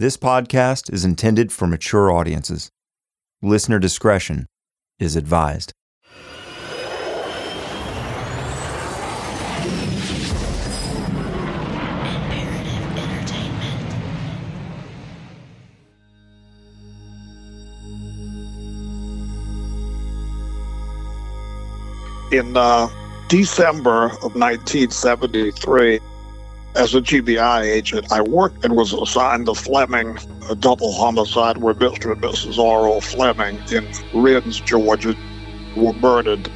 This podcast is intended for mature audiences. Listener discretion is advised. in uh, December of 1973, as a GBI agent, I worked and was assigned to Fleming, a double homicide where Mr. and Mrs. R.O. Fleming in Wrens, Georgia, were murdered.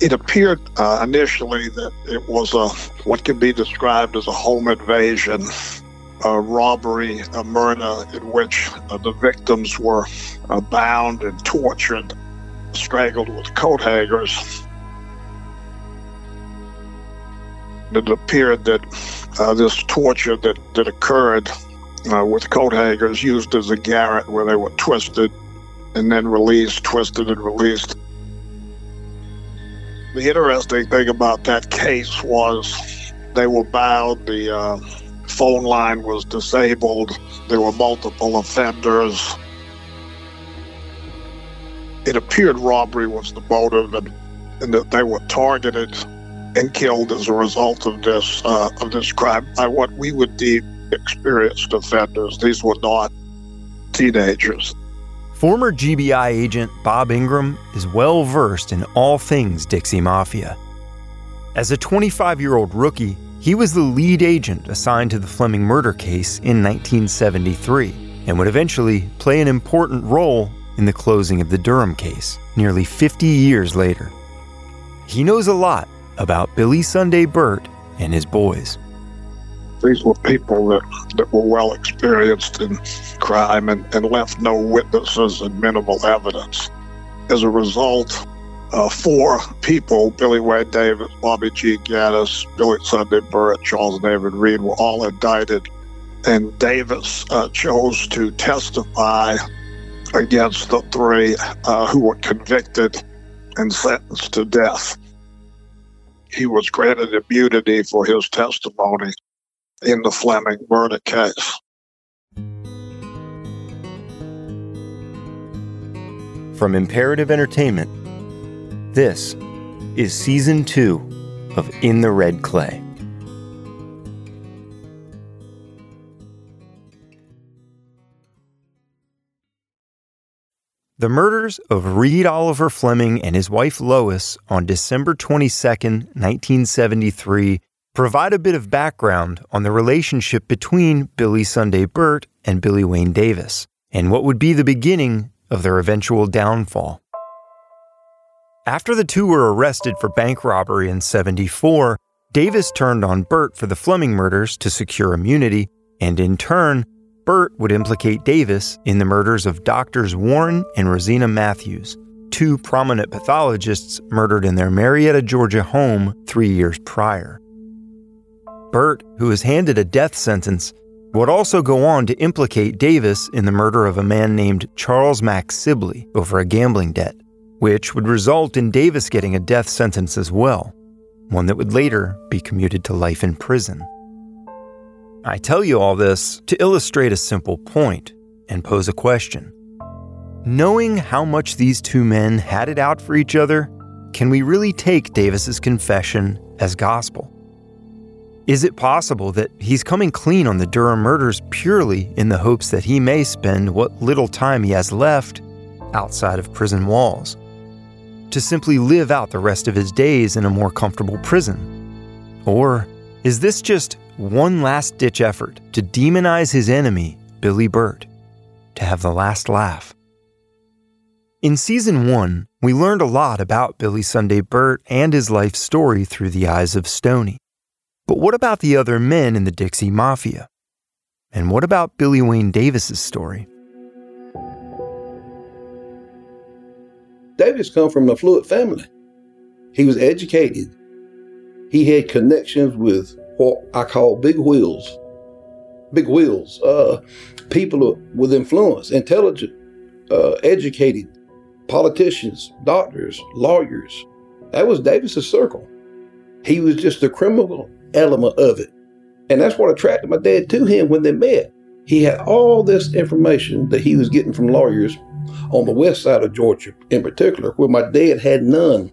It appeared uh, initially that it was a what can be described as a home invasion, a robbery, a murder in which uh, the victims were uh, bound and tortured strangled with coat hangers. It appeared that uh, this torture that, that occurred uh, with coat hangers used as a garrote where they were twisted and then released, twisted and released. The interesting thing about that case was they were bound, the uh, phone line was disabled, there were multiple offenders it appeared robbery was the motive and, and that they were targeted and killed as a result of this uh, of this crime by what we would deem experienced offenders. These were not teenagers. Former GBI agent Bob Ingram is well versed in all things Dixie Mafia. As a 25 year old rookie, he was the lead agent assigned to the Fleming murder case in 1973 and would eventually play an important role in the closing of the Durham case nearly 50 years later. He knows a lot about Billy Sunday Birt and his boys. These were people that, that were well experienced in crime and, and left no witnesses and minimal evidence. As a result, uh, four people, Billy Wayne Davis, Bobby G. Gaddis, Billy Sunday Birt, Charles David Reed, were all indicted. And Davis uh, chose to testify against the three uh, who were convicted and sentenced to death. He was granted immunity for his testimony in the Fleming murder case. From Imperative Entertainment, this is Season 2 of In the Red Clay. The murders of Reed Oliver Fleming and his wife Lois on December 22, 1973, provide a bit of background on the relationship between Billy Sunday Birt and Billy Wayne Davis, and what would be the beginning of their eventual downfall. After the two were arrested for bank robbery in 74, Davis turned on Birt for the Fleming murders to secure immunity, and in turn, Birt would implicate Davis in the murders of doctors Warren and Rosina Matthews, two prominent pathologists murdered in their Marietta, Georgia home three years prior. Birt, who was handed a death sentence, would also go on to implicate Davis in the murder of a man named Charles Mack Sibley over a gambling debt, which would result in Davis getting a death sentence as well, one that would later be commuted to life in prison. I tell you all this to illustrate a simple point and pose a question. Knowing how much these two men had it out for each other, can we really take Davis's confession as gospel? Is it possible that he's coming clean on the Durham murders purely in the hopes that he may spend what little time he has left outside of prison walls? To simply live out the rest of his days in a more comfortable prison? Or is this just one last ditch effort to demonize his enemy, Billy Birt, to have the last laugh. In season one, we learned a lot about Billy Sunday Birt and his life story through the eyes of Stoney. But what about the other men in the Dixie Mafia? And what about Billy Wayne Davis's story? Davis come from a fluid family. He was educated. He had connections with what I call big wheels. Big wheels. Uh, people with influence, intelligent, uh, educated, politicians, doctors, lawyers. That was Davis's circle. He was just the criminal element of it. And that's what attracted my dad to him when they met. He had all this information that he was getting from lawyers on the west side of Georgia in particular, where my dad had none.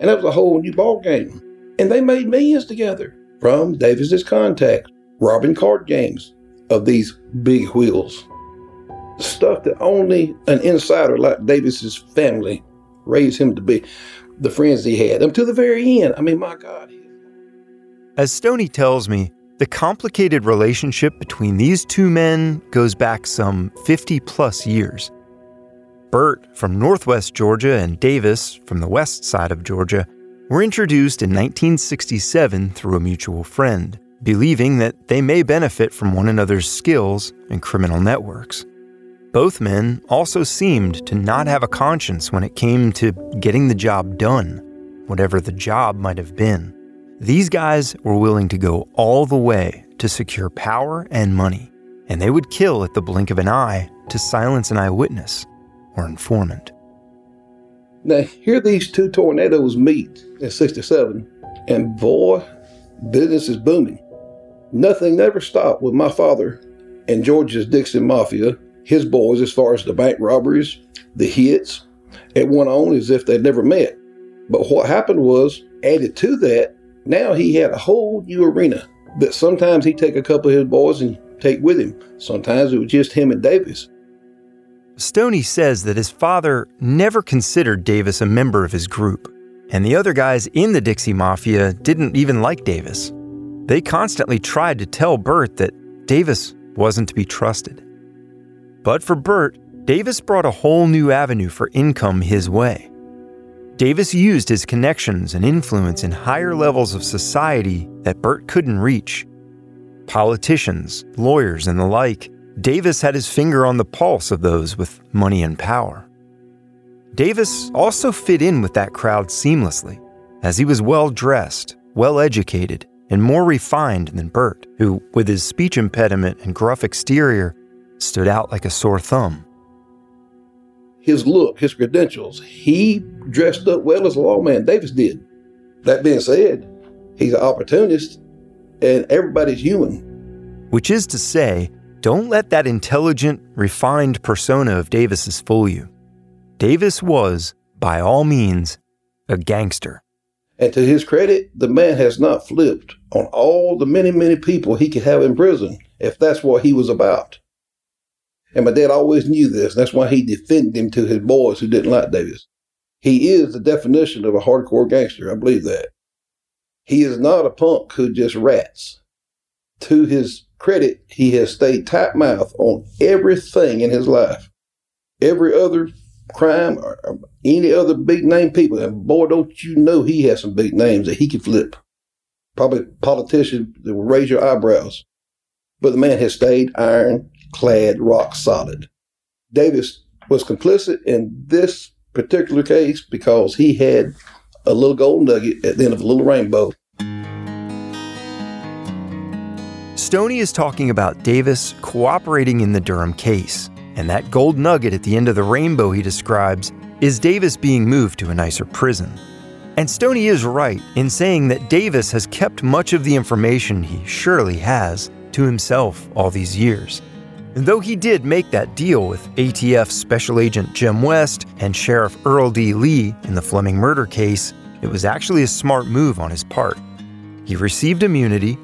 And that was a whole new ball game. And they made millions together from Davis's contacts, robbing card games of these big wheels. Stuff that only an insider like Davis's family raised him to be, the friends he had, to the very end. I mean, my God. As Stoney tells me, the complicated relationship between these two men goes back some 50 plus years. Birt from northwest Georgia and Davis from the west side of Georgia were introduced in 1967 through a mutual friend, believing that they may benefit from one another's skills and criminal networks. Both men also seemed to not have a conscience when it came to getting the job done, whatever the job might have been. These guys were willing to go all the way to secure power and money, and they would kill at the blink of an eye to silence an eyewitness or informant. Now, here these two tornadoes meet in 67, and boy, business is booming. Nothing ever stopped with my father and George's Dixie Mafia, his boys, as far as the bank robberies, the hits. It went on as if they'd never met. But what happened was, added to that, now he had a whole new arena that sometimes he'd take a couple of his boys and take with him. Sometimes it was just him and Davis. Stoney says that his father never considered Davis a member of his group, and the other guys in the Dixie Mafia didn't even like Davis. They constantly tried to tell Birt that Davis wasn't to be trusted. But for Birt, Davis brought a whole new avenue for income his way. Davis used his connections and influence in higher levels of society that Birt couldn't reach. Politicians, lawyers, and the like Davis had his finger on the pulse of those with money and power. Davis also fit in with that crowd seamlessly, as he was well dressed, well educated, and more refined than Birt, who, with his speech impediment and gruff exterior, stood out like a sore thumb. His look, his credentials, he dressed up well as a lawman. Davis did. That being said, he's an opportunist, and everybody's human. Which is to say, don't let that intelligent, refined persona of Davis's fool you. Davis was, by all means, a gangster. And to his credit, the man has not flipped on all the many, many people he could have in prison if that's what he was about. And my dad always knew this. That's why he defended him to his boys who didn't like Davis. He is the definition of a hardcore gangster. I believe that. He is not a punk who just rats. To his credit, he has stayed tight mouthed on everything in his life. Every other crime or any other big name people. And boy, don't you know he has some big names that he can flip. Probably politicians that will raise your eyebrows. But the man has stayed iron clad, rock solid. Davis was complicit in this particular case because he had a little gold nugget at the end of a little rainbow Stoney is talking about Davis cooperating in the Durham case, and that gold nugget at the end of the rainbow he describes is Davis being moved to a nicer prison. And Stoney is right in saying that Davis has kept much of the information he surely has to himself all these years. And though he did make that deal with ATF Special Agent Jim West and Sheriff Earl D. Lee in the Fleming murder case, it was actually a smart move on his part. He received immunity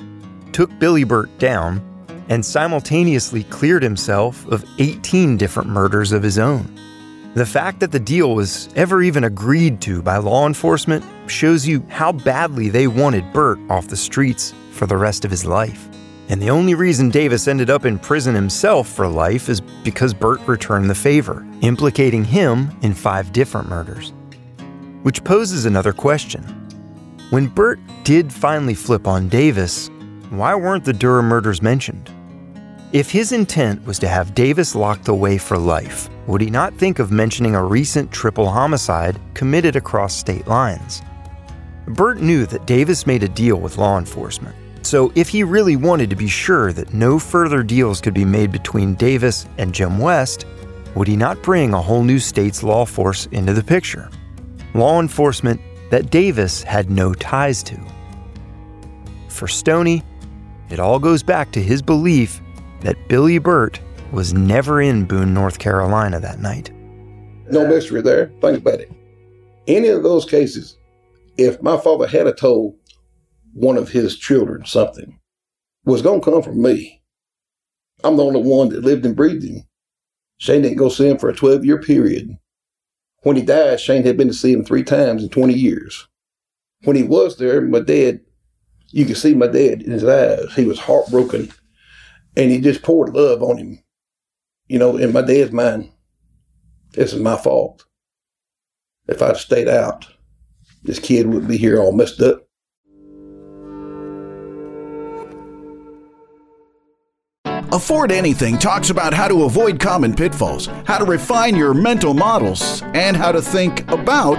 took Billy Birt down, and simultaneously cleared himself of 18 different murders of his own. The fact that the deal was ever even agreed to by law enforcement shows you how badly they wanted Birt off the streets for the rest of his life. And the only reason Davis ended up in prison himself for life is because Birt returned the favor, implicating him in five different murders. Which poses another question. When Birt did finally flip on Davis, why weren't the Durham murders mentioned? If his intent was to have Davis locked away for life, would he not think of mentioning a recent triple homicide committed across state lines? Birt knew that Davis made a deal with law enforcement, so if he really wanted to be sure that no further deals could be made between Davis and Jim West, would he not bring a whole new state's law force into the picture? Law enforcement that Davis had no ties to. For Stoney, it all goes back to his belief that Billy Birt was never in Boone, North Carolina that night. No mystery there. Think about it. Any of those cases, if my father had told one of his children something, was going to come from me. I'm the only one that lived and breathed him. Shane didn't go see him for a 12 year period. When he died, Shane had been to see him three times in 20 years. When he was there, my dad, you could see my dad in his eyes. He was heartbroken and he just poured love on him. You know, in my dad's mind, this is my fault. If I'd stayed out, this kid wouldn't be here all messed up. Afford Anything talks about how to avoid common pitfalls, how to refine your mental models, and how to think about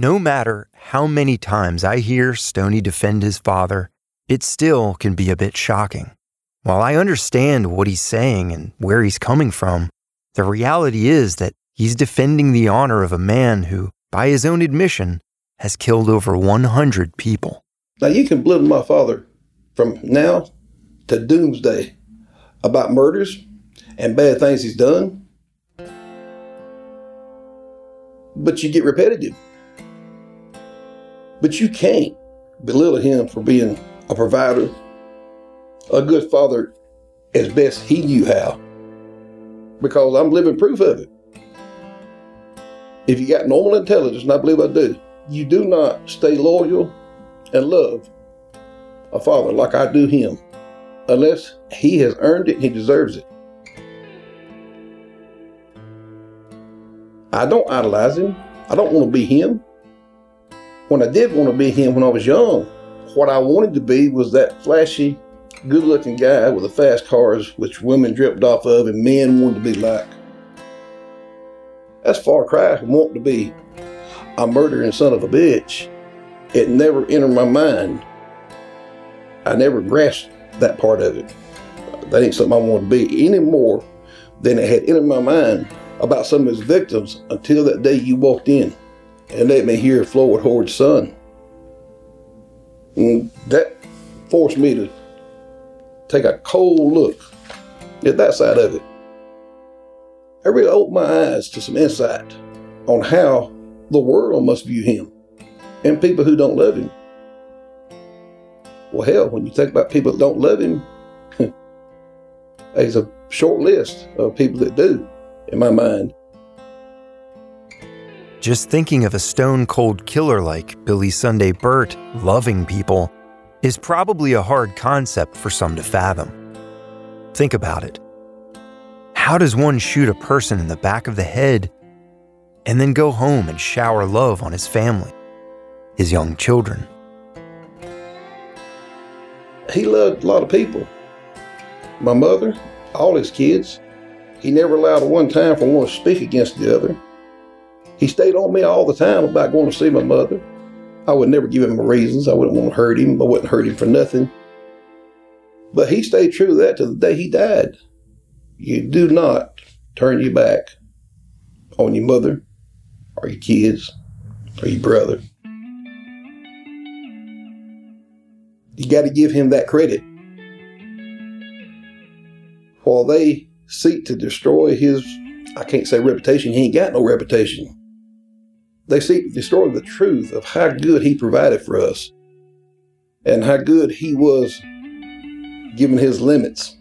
No matter how many times I hear Stoney defend his father, it still can be a bit shocking. While I understand what he's saying and where he's coming from, the reality is that he's defending the honor of a man who, by his own admission, has killed over 100 people. Now, you can belittle my father from now to doomsday about murders and bad things he's done, but you get repetitive. But you can't belittle him for being a provider, a good father as best he knew how. Because I'm living proof of it. If you got normal intelligence, and I believe I do, you do not stay loyal and love a father like I do him unless he has earned it, he deserves it. I don't idolize him. I don't want to be him when I did want to be him when I was young, what I wanted to be was that flashy, good looking guy with the fast cars which women dripped off of and men wanted to be like. That's far cry from wanting to be a murdering son of a bitch. It never entered my mind. I never grasped that part of it. That ain't something I want to be any more than it had entered my mind about some of his victims until that day you walked in and let me hear Floyd Hoard's son. And that forced me to take a cold look at that side of it. I really opened my eyes to some insight on how the world must view him and people who don't love him. Well, hell, when you think about people that don't love him, there's a short list of people that do, in my mind. Just thinking of a stone cold killer like Billy Sunday Birt loving people is probably a hard concept for some to fathom. Think about it. How does one shoot a person in the back of the head and then go home and shower love on his family, his young children? He loved a lot of people. My mother, all his kids. He never allowed one time for one to speak against the other. He stayed on me all the time about going to see my mother. I would never give him reasons. I wouldn't want to hurt him. I wouldn't hurt him for nothing. But he stayed true to that to the day he died. You do not turn your back on your mother or your kids or your brother. You got to give him that credit. While they seek to destroy his, I can't say reputation, he ain't got no reputation. They seek to destroy the truth of how good he provided for us and how good he was given his limits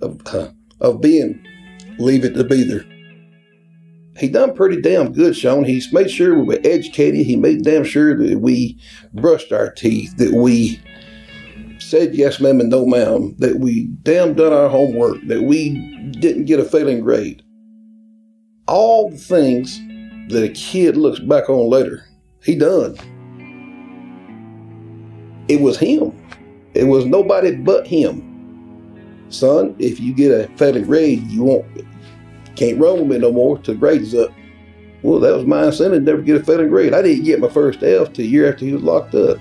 of, uh, of being leave it to be there. He done pretty damn good, Sean. He's made sure we were educated. He made damn sure that we brushed our teeth, that we said yes ma'am and no ma'am, that we damn done our homework, that we didn't get a failing grade. All the things that a kid looks back on later. He done. It was him. It was nobody but him. son, if you get a failing grade, you won't can't run with me no more till grade's up. Well, that was my incentive never get a failing grade. I didn't get my first F till year after he was locked up.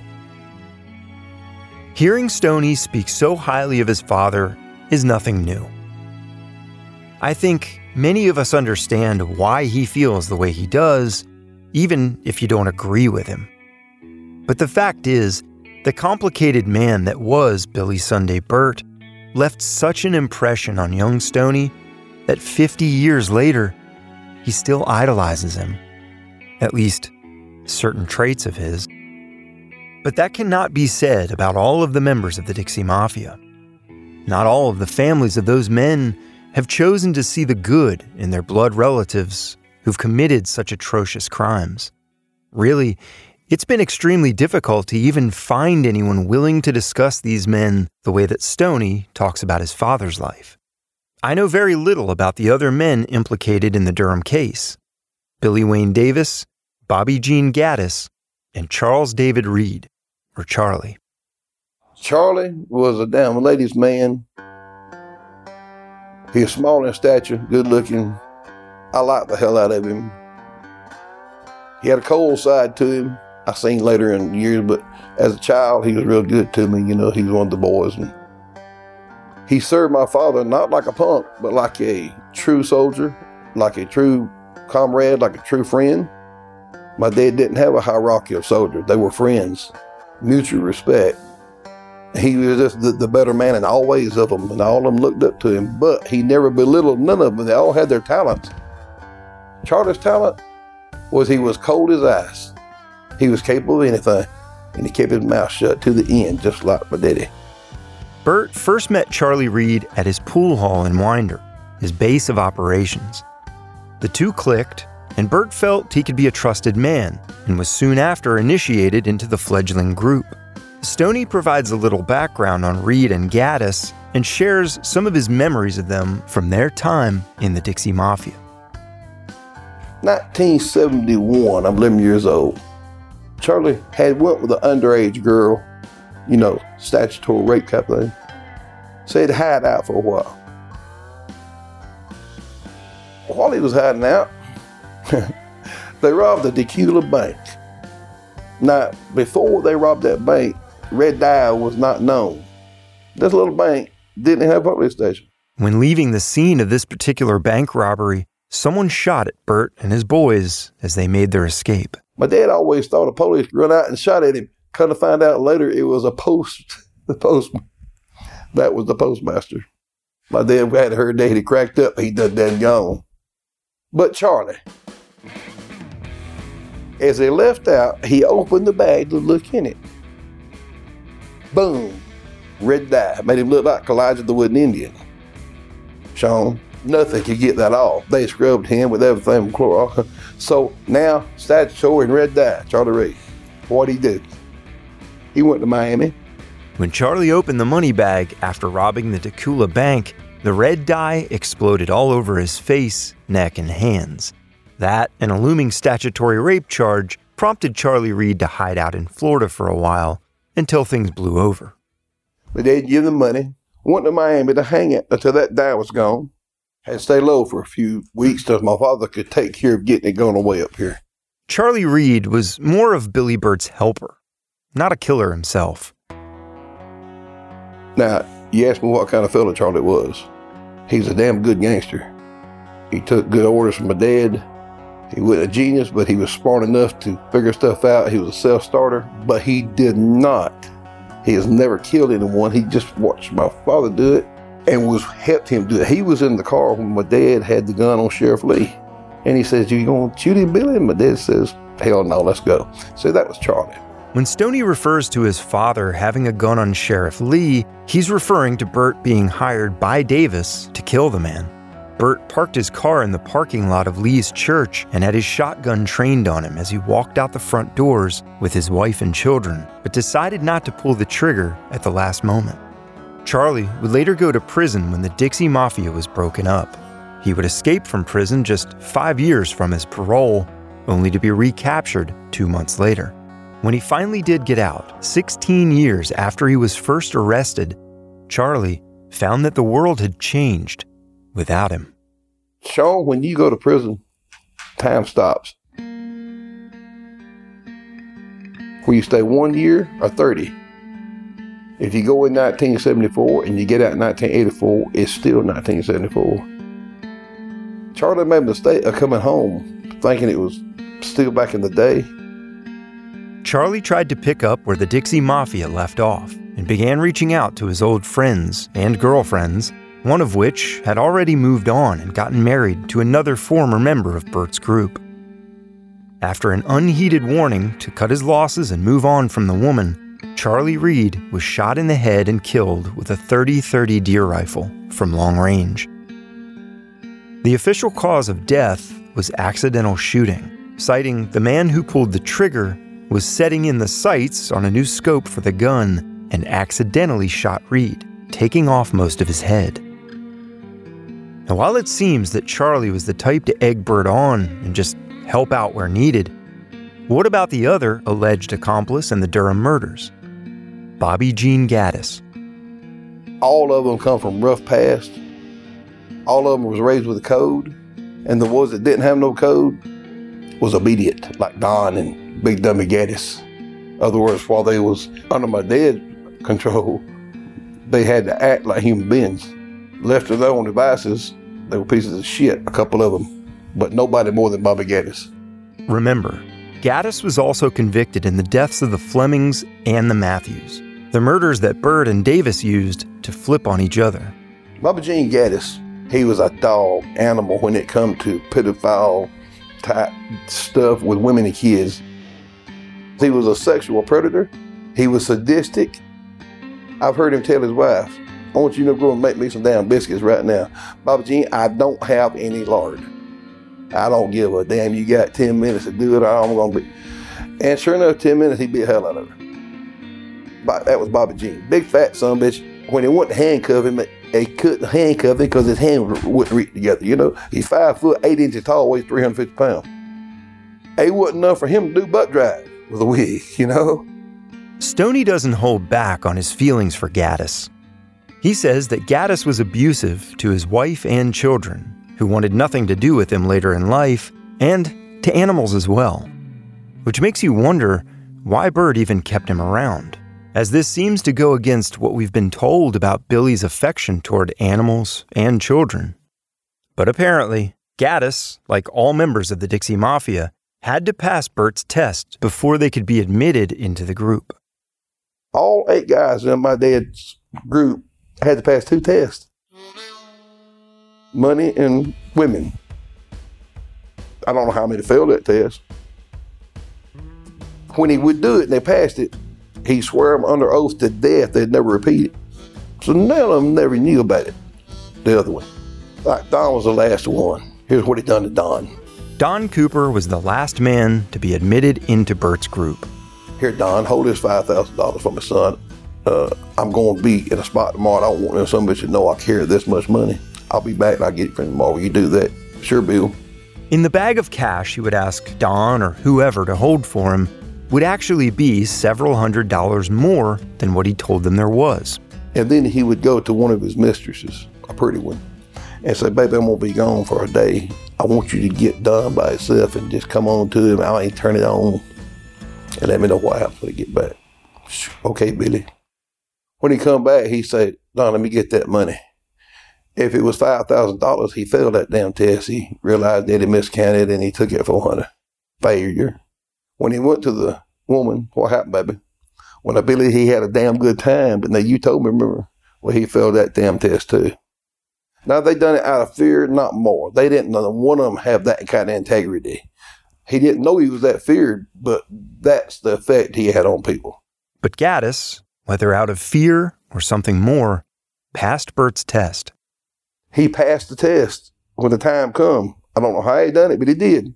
Hearing Stoney speak so highly of his father is nothing new. I think many of us understand why he feels the way he does, even if you don't agree with him. But the fact is, the complicated man that was Billy Sunday Birt left such an impression on young Stoney that 50 years later, he still idolizes him. At least, certain traits of his. But that cannot be said about all of the members of the Dixie Mafia. Not all of the families of those men have chosen to see the good in their blood relatives who've committed such atrocious crimes. Really, it's been extremely difficult to even find anyone willing to discuss these men the way that Stoney talks about his father's life. I know very little about the other men implicated in the Durham case Billy Wayne Davis, Bobby Gene Gaddis, and Charles David Reed, or Charlie. Charlie was a damn ladies' man. He was small in stature, good looking. I liked the hell out of him. He had a cold side to him. I seen later in years, but as a child, he was real good to me. You know, he was one of the boys, and he served my father not like a punk, but like a true soldier, like a true comrade, like a true friend. My dad didn't have a hierarchy of soldiers; they were friends, mutual respect. He was just the, the better man in all ways of them, and all of them looked up to him. But he never belittled none of them. They all had their talents. Charlie's talent was he was cold as ice. He was capable of anything, and he kept his mouth shut to the end, just like my daddy. Birt first met Charlie Reed at his pool hall in Winder, his base of operations. The two clicked, and Birt felt he could be a trusted man, and was soon after initiated into the fledgling group. Stoney provides a little background on Reed and Gaddis and shares some of his memories of them from their time in the Dixie Mafia. 1971, I'm 11 years old. Charlie had went with an underage girl, you know, statutory rape type thing. So he'd hide out for a while. While he was hiding out, they robbed the Dacula Bank. Now, before they robbed that bank, Red Dye was not known. This little bank didn't have a police station. When leaving the scene of this particular bank robbery, someone shot at Birt and his boys as they made their escape. My dad always thought the police run out and shot at him. Come to find out later, it was a post, the postman. That was the postmaster. My dad had heard that he cracked up. He done done gone. But Charlie, as they left out, he opened the bag to look in it. Boom, red dye made him look like Elijah the Wooden Indian. Sean, nothing could get that off. They scrubbed him with everything from Clorox. So now, statutory and red dye, Charlie Reed. What'd he do? He went to Miami. When Charlie opened the money bag after robbing the Dacula bank, the red dye exploded all over his face, neck, and hands. That and a looming statutory rape charge prompted Charlie Reed to hide out in Florida for a while until things blew over. But they'd give them money, went to Miami to hang it until that dye was gone. Had to stay low for a few weeks till my father could take care of getting it going away up here. Charlie Reed was more of Billy Birt's helper, not a killer himself. Now, you asked me what kind of fellow Charlie was. He's a damn good gangster. He took good orders from my dad. He wasn't a genius, but he was smart enough to figure stuff out. He was a self starter, but he did not. He has never killed anyone. He just watched my father do it and was helped him do it. He was in the car when my dad had the gun on Sheriff Lee. And he says, You gonna shoot him, Billy? And my dad says, Hell no, let's go. So that was Charlie. When Stoney refers to his father having a gun on Sheriff Lee, he's referring to Birt being hired by Davis to kill the man. Birt parked his car in the parking lot of Lee's church and had his shotgun trained on him as he walked out the front doors with his wife and children, but decided not to pull the trigger at the last moment. Charlie would later go to prison when the Dixie Mafia was broken up. He would escape from prison just five years from his parole, only to be recaptured two months later. When he finally did get out, 16 years after he was first arrested, Charlie found that the world had changed without him. Sean, when you go to prison, time stops. Where you stay one year or 30. If you go in 1974 and you get out in 1984, it's still 1974. Charlie made a mistake of coming home thinking it was still back in the day. Charlie tried to pick up where the Dixie Mafia left off and began reaching out to his old friends and girlfriends, one of which had already moved on and gotten married to another former member of Birt's group. After an unheeded warning to cut his losses and move on from the woman, Charlie Reed was shot in the head and killed with a 30 30 deer rifle from long range. The official cause of death was accidental shooting, citing the man who pulled the trigger was setting in the sights on a new scope for the gun and accidentally shot Reed, taking off most of his head. Now, while it seems that Charlie was the type to egg Birt on and just help out where needed, what about the other alleged accomplice in the Durham murders? Bobby Gene Gaddis. All of them come from rough past. All of them was raised with a code, and the ones that didn't have no code was obedient, like Don and Big Dummy Gaddis. In other words, while they was under my dad's control, they had to act like human beings. Left to their own devices, they were pieces of shit, a couple of them, but nobody more than Bobby Gaddis. Remember, Gaddis was also convicted in the deaths of the Flemings and the Matthews, the murders that Birt and Davis used to flip on each other. Bobby Gene Gaddis, he was a dog animal when it come to pedophile type stuff with women and kids. He was a sexual predator. He was sadistic. I've heard him tell his wife, I want you to go and make me some damn biscuits right now. Bobby Gene, I don't have any lard. I don't give a damn. You got 10 minutes to do it, I'm going to be. And sure enough, 10 minutes, he beat the hell out of her. But that was Bobby Gene. Big fat son bitch. When they went to handcuff him, they couldn't handcuff him because his hands wouldn't reach together. You know, he's five foot, eight inches tall, weighs 350 pounds. It wasn't enough for him to do butt drive with a wig, you know? Stoney doesn't hold back on his feelings for Gaddis. He says that Gaddis was abusive to his wife and children, who wanted nothing to do with him later in life, and to animals as well. Which makes you wonder why Birt even kept him around, as this seems to go against what we've been told about Billy's affection toward animals and children. But apparently, Gaddis, like all members of the Dixie Mafia, had to pass Birt's test before they could be admitted into the group. All eight guys in my dad's group had to pass two tests money and women. I don't know how many failed that test. When he would do it and they passed it, he swore them under oath to death they'd never repeat it. So none of them never knew about it, the other one. Like Don was the last one. Here's what he done to Don. Don Cooper was the last man to be admitted into Birt's group. Here, Don, hold this $5,000 for my son. Uh, I'm going to be in a spot tomorrow. I don't want somebody to know I carry this much money. I'll be back and I'll get it from tomorrow. You do that. Sure, Bill. In the bag of cash he would ask Don or whoever to hold for him would actually be several hundred dollars more than what he told them there was. And then he would go to one of his mistresses, a pretty one, and say, Baby, I'm going to be gone for a day. I want you to get done by itself and just come on to him. I ain't turn it on and let me know what happens when he get back. Okay, Billy. When he come back, he said, Don, let me get that money. If it was five thousand dollars, he failed that damn test. He realized that he miscounted and he took it for hundred. Failure. When he went to the woman, what happened, baby? When I believe he had a damn good time, but now you told me, remember? Well, he failed that damn test too. Now they done it out of fear, not more. They didn't one of them have that kind of integrity. He didn't know he was that feared, but that's the effect he had on people. But Gaddis, whether out of fear or something more, passed Birt's test. He passed the test when the time come. I don't know how he done it, but he did.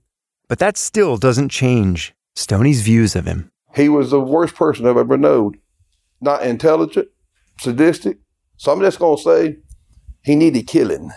But that still doesn't change Stoney's views of him. He was the worst person I've ever known. Not intelligent, sadistic. So I'm just gonna say he needed killing.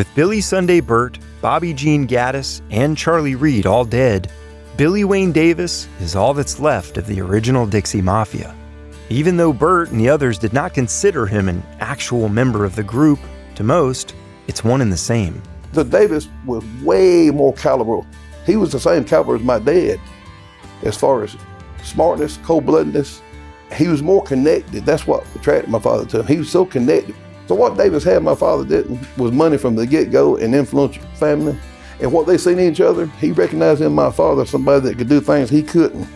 With Billy Sunday Birt, Bobby Gene Gaddis, and Charlie Reed all dead, Billy Wayne Davis is all that's left of the original Dixie Mafia. Even though Birt and the others did not consider him an actual member of the group, to most, it's one and the same. The Davis was way more caliber. He was the same caliber as my dad as far as smartness, cold bloodedness. He was more connected. That's what attracted my father to him. He was so connected. So what Davis had, my father didn't, was money from the get-go and influential family. And what they seen in each other, he recognized in my father somebody that could do things he couldn't.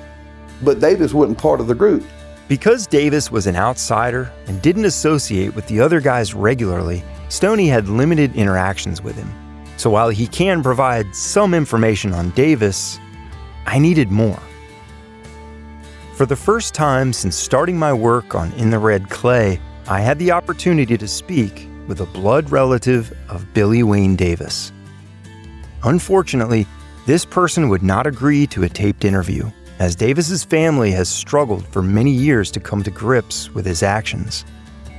But Davis wasn't part of the group. Because Davis was an outsider and didn't associate with the other guys regularly, Stoney had limited interactions with him. So while he can provide some information on Davis, I needed more. For the first time since starting my work on In the Red Clay, I had the opportunity to speak with a blood relative of Billy Wayne Davis. Unfortunately, this person would not agree to a taped interview, as Davis's family has struggled for many years to come to grips with his actions.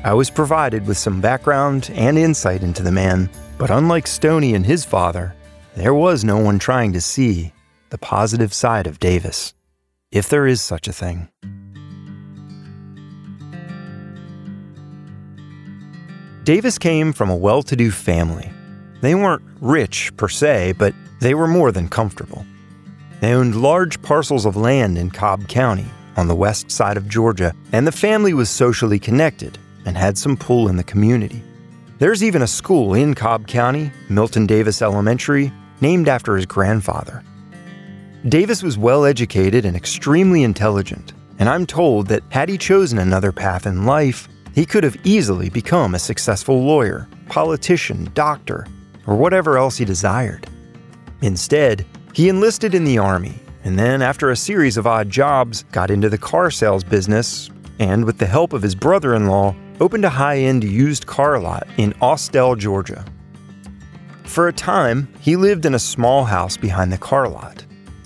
I was provided with some background and insight into the man, but unlike Stoney and his father, there was no one trying to see the positive side of Davis if there is such a thing. Davis came from a well to do family. They weren't rich per se, but they were more than comfortable. They owned large parcels of land in Cobb County on the west side of Georgia, and the family was socially connected and had some pull in the community. There's even a school in Cobb County, Milton Davis Elementary, named after his grandfather. Davis was well educated and extremely intelligent, and I'm told that had he chosen another path in life, he could have easily become a successful lawyer, politician, doctor, or whatever else he desired. Instead, he enlisted in the Army, and then, after a series of odd jobs, got into the car sales business, and with the help of his brother in law, opened a high end used car lot in Austell, Georgia. For a time, he lived in a small house behind the car lot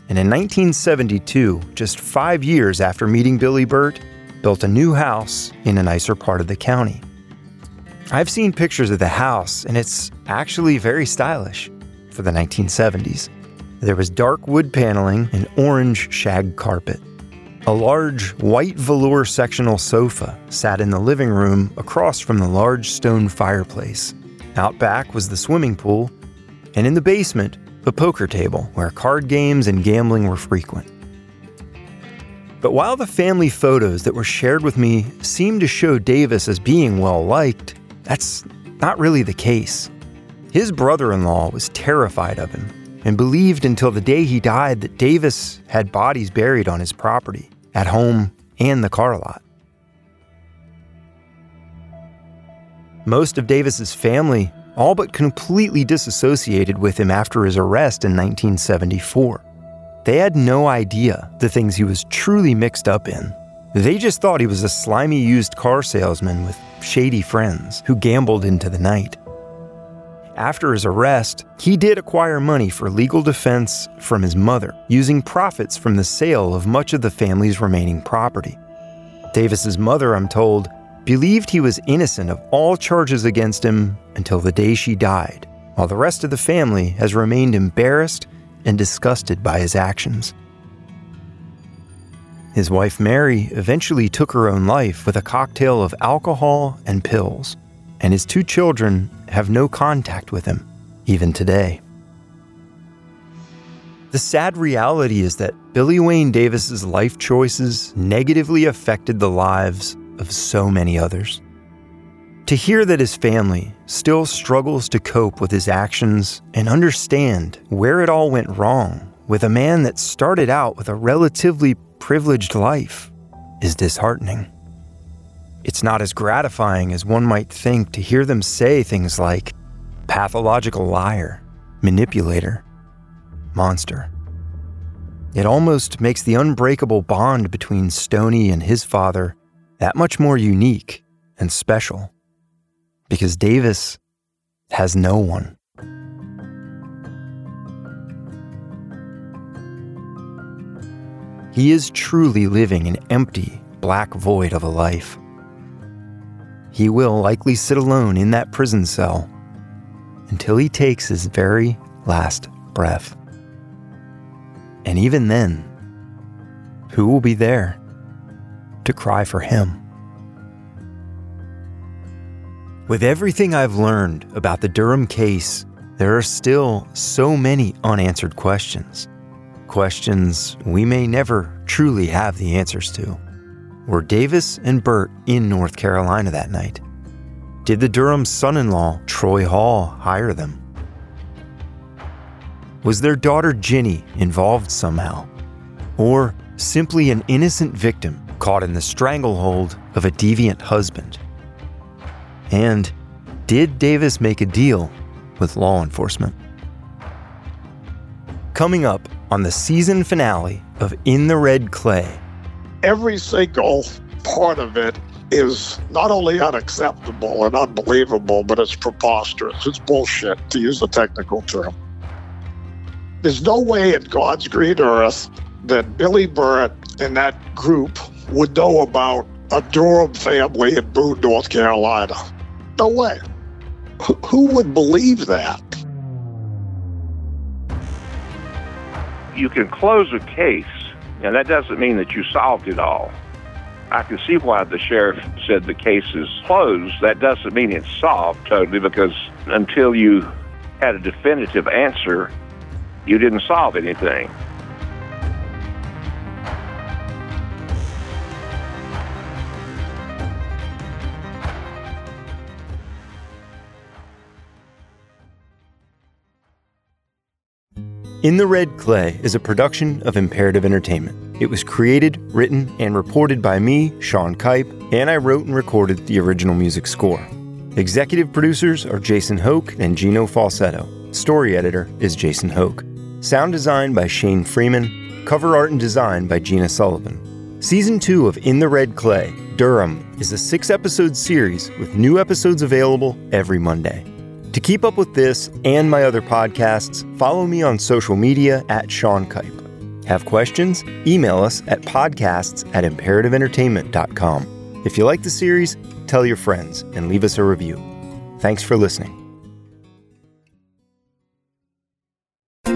and in 1972, just five years after meeting Billy Birt, built a new house in a nicer part of the county. I've seen pictures of the house, and it's actually very stylish for the 1970s. There was dark wood paneling and orange shag carpet. A large white velour sectional sofa sat in the living room across from the large stone fireplace. Out back was the swimming pool, and in the basement a poker table where card games and gambling were frequent. But while the family photos that were shared with me seemed to show Davis as being well liked, that's not really the case. His brother in law was terrified of him and believed until the day he died that Davis had bodies buried on his property, at home, and the car lot. Most of Davis's family all but completely disassociated with him after his arrest in 1974. They had no idea the things he was truly mixed up in. They just thought he was a slimy used car salesman with shady friends who gambled into the night. After his arrest, he did acquire money for legal defense from his mother, using profits from the sale of much of the family's remaining property. Davis's mother, I'm told, believed he was innocent of all charges against him until the day she died, while the rest of the family has remained embarrassed and disgusted by his actions. His wife Mary eventually took her own life with a cocktail of alcohol and pills, and his two children have no contact with him, even today. The sad reality is that Billy Wayne Davis's life choices negatively affected the lives of so many others. To hear that his family still struggles to cope with his actions and understand where it all went wrong with a man that started out with a relatively privileged life is disheartening. It's not as gratifying as one might think to hear them say things like pathological liar, manipulator, monster. It almost makes the unbreakable bond between Stoney and his father that much more unique and special because Davis has no one. He is truly living an empty, black void of a life. He will likely sit alone in that prison cell until he takes his very last breath. And even then, who will be there to cry for him? With everything I've learned about the Durham case, there are still so many unanswered questions. Questions we may never truly have the answers to. Were Davis and Birt in North Carolina that night? Did the Durham son in law, Troy Hall, hire them? Was their daughter Ginny involved somehow? Or simply an innocent victim caught in the stranglehold of a deviant husband? And did Davis make a deal with law enforcement? Coming up on the season finale of In the Red Clay. Every single part of it is not only unacceptable and unbelievable, but it's preposterous. It's bullshit, to use a technical term. There's no way in God's green earth that Billy Birt and that group would know about a Durham family in Boone, North Carolina. No way. Who would believe that? You can close a case, and that doesn't mean that you solved it all. I can see why the sheriff said the case is closed. That doesn't mean it's solved totally because until you had a definitive answer, you didn't solve anything. In the Red Clay is a production of Imperative Entertainment. It was created, written, and reported by me, Sean Kipe, and I wrote and recorded the original music score. Executive producers are Jason Hoke and Gino Falsetto. Story editor is Jason Hoke. Sound design by Shane Freeman. Cover art and design by Gina Sullivan. Season 2 of In the Red Clay, Durham, is a six episode series with new episodes available every Monday. To keep up with this and my other podcasts, follow me on social media at Sean Kipe. Have questions? Email us at podcasts at imperativeentertainment.com. If you like the series, tell your friends and leave us a review. Thanks for listening.